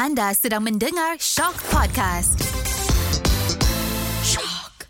Anda sedang mendengar Shock Podcast. Shock.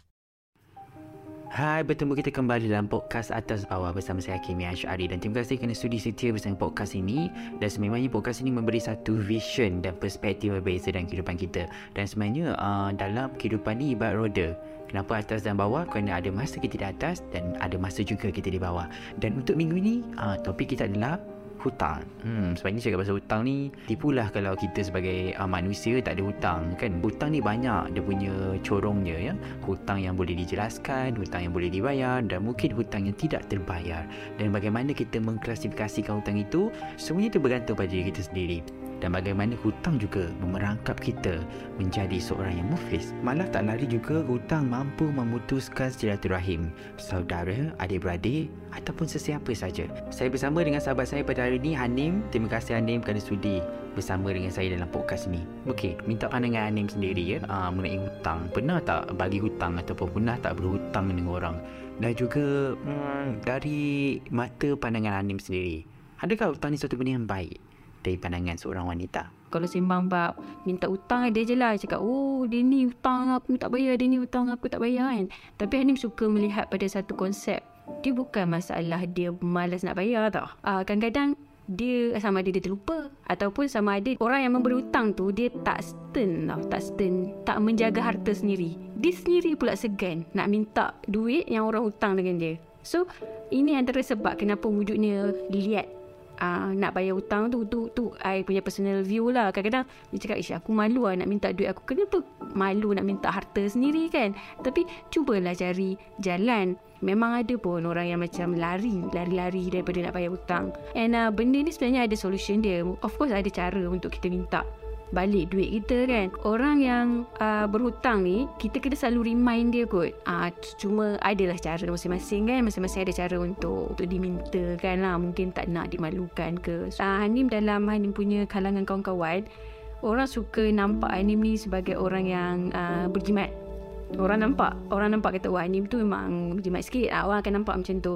Hai, bertemu kita kembali dalam podcast Atas Bawah bersama saya Kimi Ashari dan terima kasih kerana sudi setia bersama podcast ini dan sememangnya podcast ini memberi satu vision dan perspektif berbeza dalam kehidupan kita dan sebenarnya uh, dalam kehidupan ni ibarat roda Kenapa atas dan bawah? Kerana ada masa kita di atas dan ada masa juga kita di bawah. Dan untuk minggu ini, uh, topik kita adalah hutang. Hmm, sebenarnya cakap pasal hutang ni, tipulah kalau kita sebagai uh, manusia tak ada hutang kan. Hutang ni banyak dia punya corongnya ya. Hutang yang boleh dijelaskan, hutang yang boleh dibayar dan mungkin hutang yang tidak terbayar. Dan bagaimana kita mengklasifikasikan hutang itu, semuanya itu bergantung pada diri kita sendiri dan bagaimana hutang juga memerangkap kita menjadi seorang yang muflis. Malah tak lari juga hutang mampu memutuskan silaturahim saudara, adik-beradik ataupun sesiapa saja. Saya bersama dengan sahabat saya pada hari ini Hanim. Terima kasih Hanim kerana sudi bersama dengan saya dalam podcast ini. Okey, minta pandangan Hanim sendiri ya uh, mengenai hutang. Pernah tak bagi hutang ataupun pernah tak berhutang dengan orang? Dan juga hmm, dari mata pandangan Hanim sendiri. Adakah hutang ni satu benda yang baik? Dari pandangan seorang wanita. Kalau sembang bab minta hutang dia je lah cakap oh dia ni hutang aku tak bayar dia ni hutang aku tak bayar kan. Tapi Hanim suka melihat pada satu konsep dia bukan masalah dia malas nak bayar tau. Uh, kadang-kadang dia sama ada dia terlupa ataupun sama ada orang yang memberi hutang tu dia tak stern tau. Tak stern. Tak menjaga harta sendiri. Dia sendiri pula segan nak minta duit yang orang hutang dengan dia. So ini antara sebab kenapa wujudnya liat uh, nak bayar hutang tu tu tu I punya personal view lah. Kadang-kadang dia cakap ish aku malu lah nak minta duit aku. Kenapa malu nak minta harta sendiri kan? Tapi cubalah cari jalan. Memang ada pun orang yang macam lari lari-lari daripada nak bayar hutang. And uh, benda ni sebenarnya ada solution dia. Of course ada cara untuk kita minta balik duit kita kan. Orang yang uh, berhutang ni kita kena selalu remind dia kot. Uh, cuma adalah cara masing-masing kan. Masing-masing ada cara untuk untuk diminta kan lah. Mungkin tak nak dimalukan ke. Uh, Hanim dalam Hanim punya kalangan kawan-kawan orang suka nampak Hanim ni sebagai orang yang uh, berjimat. Orang nampak orang nampak kata wah Hanim tu memang berjimat sikit. Uh, orang akan nampak macam tu.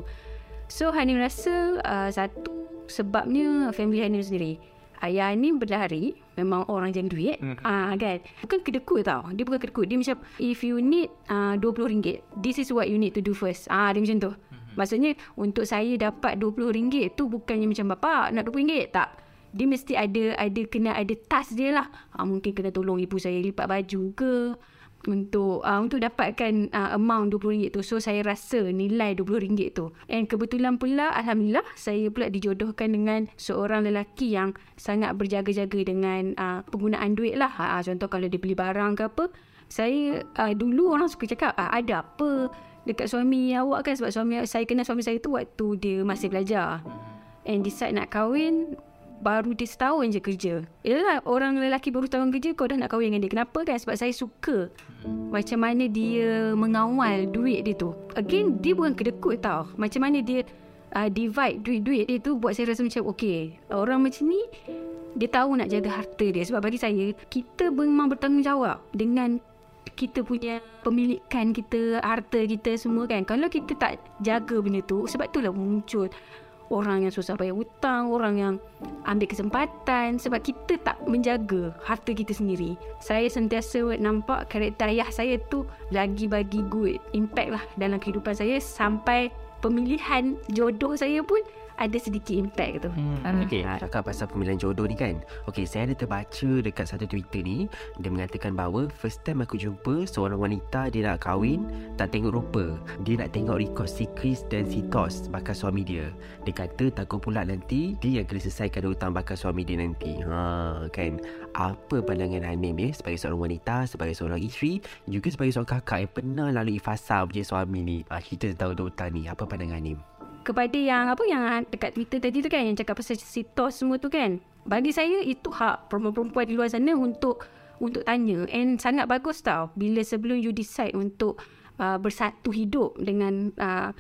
So Hanim rasa uh, satu sebabnya family Hanim sendiri ayah ni berlari memang orang jam duit. Hmm. ah hmm. kan? Bukan kedekut tau. Dia bukan kedekut. Dia macam if you need uh, ah, 20 ringgit this is what you need to do first. Ah dia macam tu. Hmm. maksudnya untuk saya dapat 20 ringgit tu bukannya macam bapa nak 20 ringgit? Tak. Dia mesti ada ada kena ada task dia lah. Ah, mungkin kena tolong ibu saya lipat baju ke untuk uh, untuk dapatkan uh, amount RM20 tu. So saya rasa nilai RM20 tu. And kebetulan pula alhamdulillah saya pula dijodohkan dengan seorang lelaki yang sangat berjaga-jaga dengan uh, penggunaan duit lah. Uh, contoh kalau dia beli barang ke apa, saya uh, dulu orang suka cakap uh, ada apa dekat suami awak kan sebab suami saya kenal suami saya tu waktu dia masih belajar. And decide nak kahwin baru dia setahun je kerja. Yalah orang lelaki baru setahun kerja kau dah nak kahwin dengan dia. Kenapa kan? Sebab saya suka macam mana dia mengawal duit dia tu. Again, dia bukan kedekut tau. Macam mana dia uh, divide duit-duit dia tu buat saya rasa macam okay. Orang macam ni dia tahu nak jaga harta dia. Sebab bagi saya, kita memang bertanggungjawab dengan kita punya pemilikan kita, harta kita semua kan. Kalau kita tak jaga benda tu, sebab itulah muncul orang yang susah bayar hutang, orang yang ambil kesempatan sebab kita tak menjaga harta kita sendiri. Saya sentiasa nampak karakter ayah saya tu lagi bagi good impact lah dalam kehidupan saya sampai pemilihan jodoh saya pun ada sedikit impact tu. Hmm. Ah. Okay, cakap pasal pemilihan jodoh ni kan. Okay, saya ada terbaca dekat satu Twitter ni. Dia mengatakan bahawa first time aku jumpa seorang wanita dia nak kahwin, tak tengok rupa. Dia nak tengok rekod si Chris dan si Tos bakal suami dia. Dia kata takut pula nanti dia yang kena selesaikan hutang bakal suami dia nanti. Ha, kan. Apa pandangan Hanim ya sebagai seorang wanita, sebagai seorang isteri, juga sebagai seorang kakak yang pernah lalui fasa punya suami ni. Ha, kita tahu hutang ni. Apa pandangan Hanim? Kepada yang apa yang dekat Twitter tadi tu kan yang cakap pasal sitos semua tu kan. Bagi saya itu hak perempuan-perempuan di luar sana untuk untuk tanya. And sangat bagus tau bila sebelum you decide untuk uh, bersatu hidup dengan uh,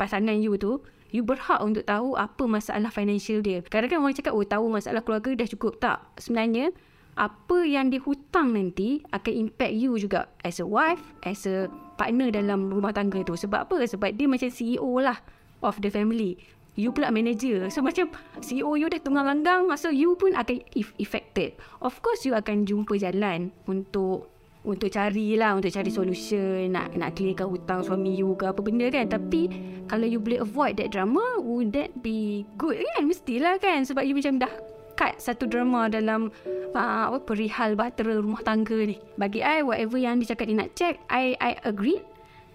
pasangan you tu you berhak untuk tahu apa masalah financial dia. Kadang-kadang orang cakap oh tahu masalah keluarga dah cukup tak? Sebenarnya apa yang dihutang nanti akan impact you juga as a wife as a partner dalam rumah tangga tu. Sebab apa? Sebab dia macam CEO lah of the family. you pula manager. So macam CEO you dah tunggang langgang, so you pun akan affected. Of course you akan jumpa jalan untuk untuk carilah untuk cari solution nak nak clearkan hutang suami you ke apa benda kan tapi kalau you boleh avoid that drama would that be good kan mestilah kan sebab you macam dah cut satu drama dalam uh, apa perihal bahtera rumah tangga ni bagi I whatever yang dia cakap dia nak check I I agree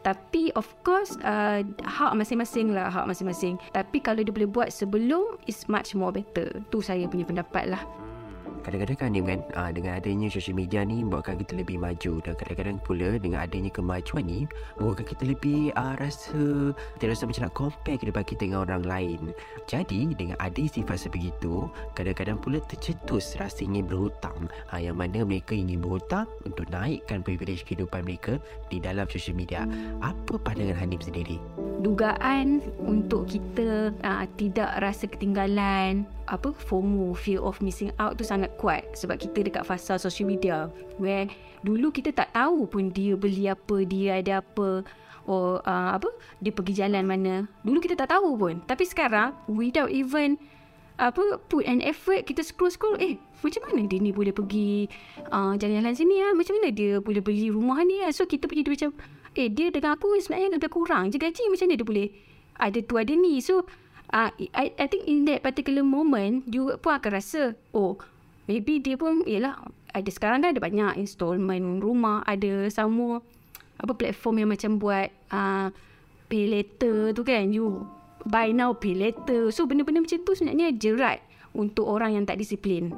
tapi of course uh, hak masing-masing lah hak masing-masing. Tapi kalau dia boleh buat sebelum is much more better. Tu saya punya pendapat lah Kadang-kadang kan kan uh, Dengan adanya social media ni Buatkan kita lebih maju Dan kadang-kadang pula Dengan adanya kemajuan ni Buatkan kita lebih uh, Rasa Kita rasa macam nak compare kita dengan orang lain Jadi Dengan ada sifat sebegitu Kadang-kadang pula tercetus Rasa ingin berhutang uh, Yang mana mereka ingin berhutang Untuk naikkan privilege kehidupan mereka Di dalam social media Apa pandangan Hanif sendiri? Dugaan untuk kita uh, tidak rasa ketinggalan apa FOMO fear of missing out tu sangat kuat sebab kita dekat fasa social media where dulu kita tak tahu pun dia beli apa dia ada apa or uh, apa dia pergi jalan mana. Dulu kita tak tahu pun. Tapi sekarang without even apa put an effort kita scroll scroll eh macam mana dia ni boleh pergi uh, jalan-jalan sini ah? Macam mana dia boleh beli rumah ni ah? So kita pergi macam eh dia dengan aku sebenarnya lebih kurang. Je gaji macam mana dia boleh? Ada tu ada ni. So uh, I, I think in that particular moment you pun akan rasa oh maybe dia pun yelah ada sekarang kan ada banyak installment rumah ada sama apa platform yang macam buat uh, pay later tu kan. You buy now pay later. So benda-benda macam tu sebenarnya jerat untuk orang yang tak disiplin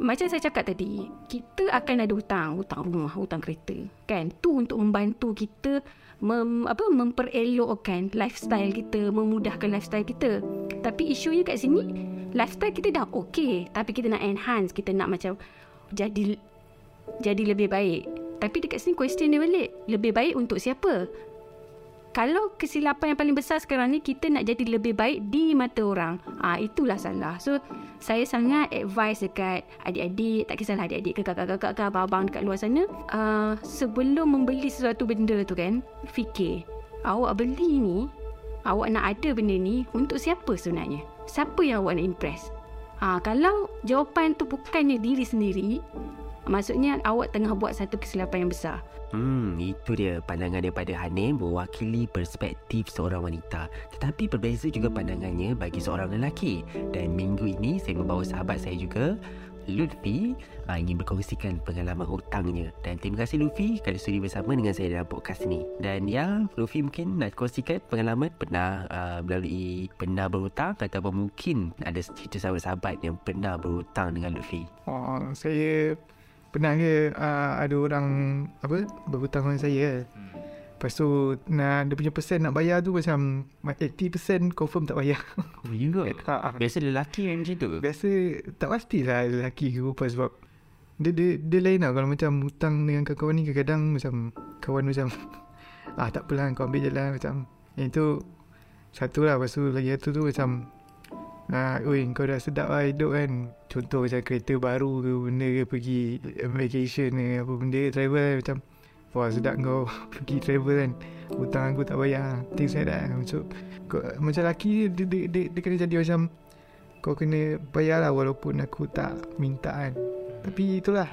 macam saya cakap tadi, kita akan ada hutang, hutang rumah, hutang kereta. Kan? Tu untuk membantu kita mem, apa memperelokkan lifestyle kita, memudahkan lifestyle kita. Tapi isunya kat sini, lifestyle kita dah okey, tapi kita nak enhance, kita nak macam jadi jadi lebih baik. Tapi dekat sini question dia balik, lebih baik untuk siapa? Kalau kesilapan yang paling besar sekarang ni kita nak jadi lebih baik di mata orang. Ah ha, itulah salah. So saya sangat advise dekat adik-adik, tak kisahlah adik-adik ke kakak-kakak ke abang-abang dekat luar sana, uh, sebelum membeli sesuatu benda tu kan, fikir awak beli ni, awak nak ada benda ni untuk siapa sebenarnya? Siapa yang awak nak impress? Ha, kalau jawapan tu bukannya diri sendiri, maksudnya awak tengah buat satu kesilapan yang besar. Hmm, itu dia pandangan daripada Hanim mewakili perspektif seorang wanita. Tetapi berbeza juga pandangannya bagi seorang lelaki. Dan minggu ini saya membawa sahabat saya juga, Lutfi, uh, ingin berkongsikan pengalaman hutangnya. Dan terima kasih Lutfi kerana sudi bersama dengan saya dalam podcast ini. Dan ya, Lutfi mungkin nak kongsikan pengalaman pernah uh, melalui pernah berhutang ataupun mungkin ada cerita sahabat-sahabat yang pernah berhutang dengan Lutfi. Oh, saya pernah ke uh, ada orang apa berhutang dengan saya? Hmm. lepas tu nak dia punya persen nak bayar tu macam 80% confirm tak bayar. Oh you ya ha, biasa lelaki yang macam tu biasa tak pastilah lelaki ke apa sebab dia, dia, dia lain lah. Kalau macam hutang dengan kawan-kawan ni kadang-kadang macam kawan macam ah tak apalah kau ambil je lah macam. Yang tu satu lah. Lepas tu lagi satu tu macam Nah, oi, kau dah sedap lah hidup kan. Contoh macam kereta baru ke benda ke pergi vacation ke apa benda travel kan. macam wah sedap kau pergi travel kan. Hutang aku tak bayar. Things like that. So, kau, macam lelaki dia, dia, dia, dia, kena jadi macam kau kena bayar lah walaupun aku tak minta kan. Tapi itulah.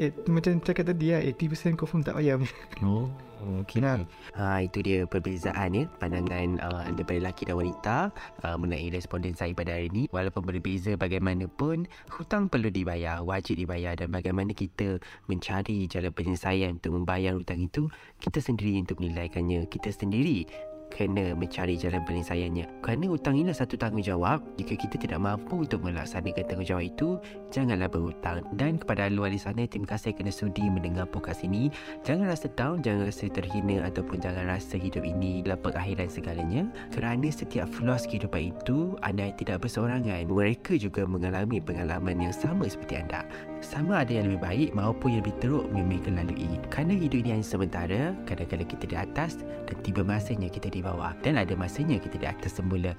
Eh, macam cakap tadi lah 80% confirm tak bayar. Oh. Okey lah. Ha itu dia perbezaan ya pandangan uh, daripada lelaki dan wanita uh, mengenai responden saya pada hari ini. Walaupun berbeza bagaimanapun hutang perlu dibayar, wajib dibayar dan bagaimana kita mencari jalan penyelesaian untuk membayar hutang itu kita sendiri untuk menilaikannya. Kita sendiri kena mencari jalan penyelesaiannya. Kerana hutang ini satu tanggungjawab, jika kita tidak mampu untuk melaksanakan tanggungjawab itu, janganlah berhutang. Dan kepada luar di sana, terima kasih kerana sudi mendengar podcast ini. Jangan rasa down, jangan rasa terhina ataupun jangan rasa hidup ini adalah pengakhiran segalanya. Kerana setiap flaws kehidupan itu, anda tidak berseorangan. Mereka juga mengalami pengalaman yang sama seperti anda. Sama ada yang lebih baik maupun yang lebih teruk yang mereka lalui. Kerana hidup ini hanya sementara, kadang-kadang kita di atas dan tiba masanya kita di bawah. Dan ada masanya kita di atas semula.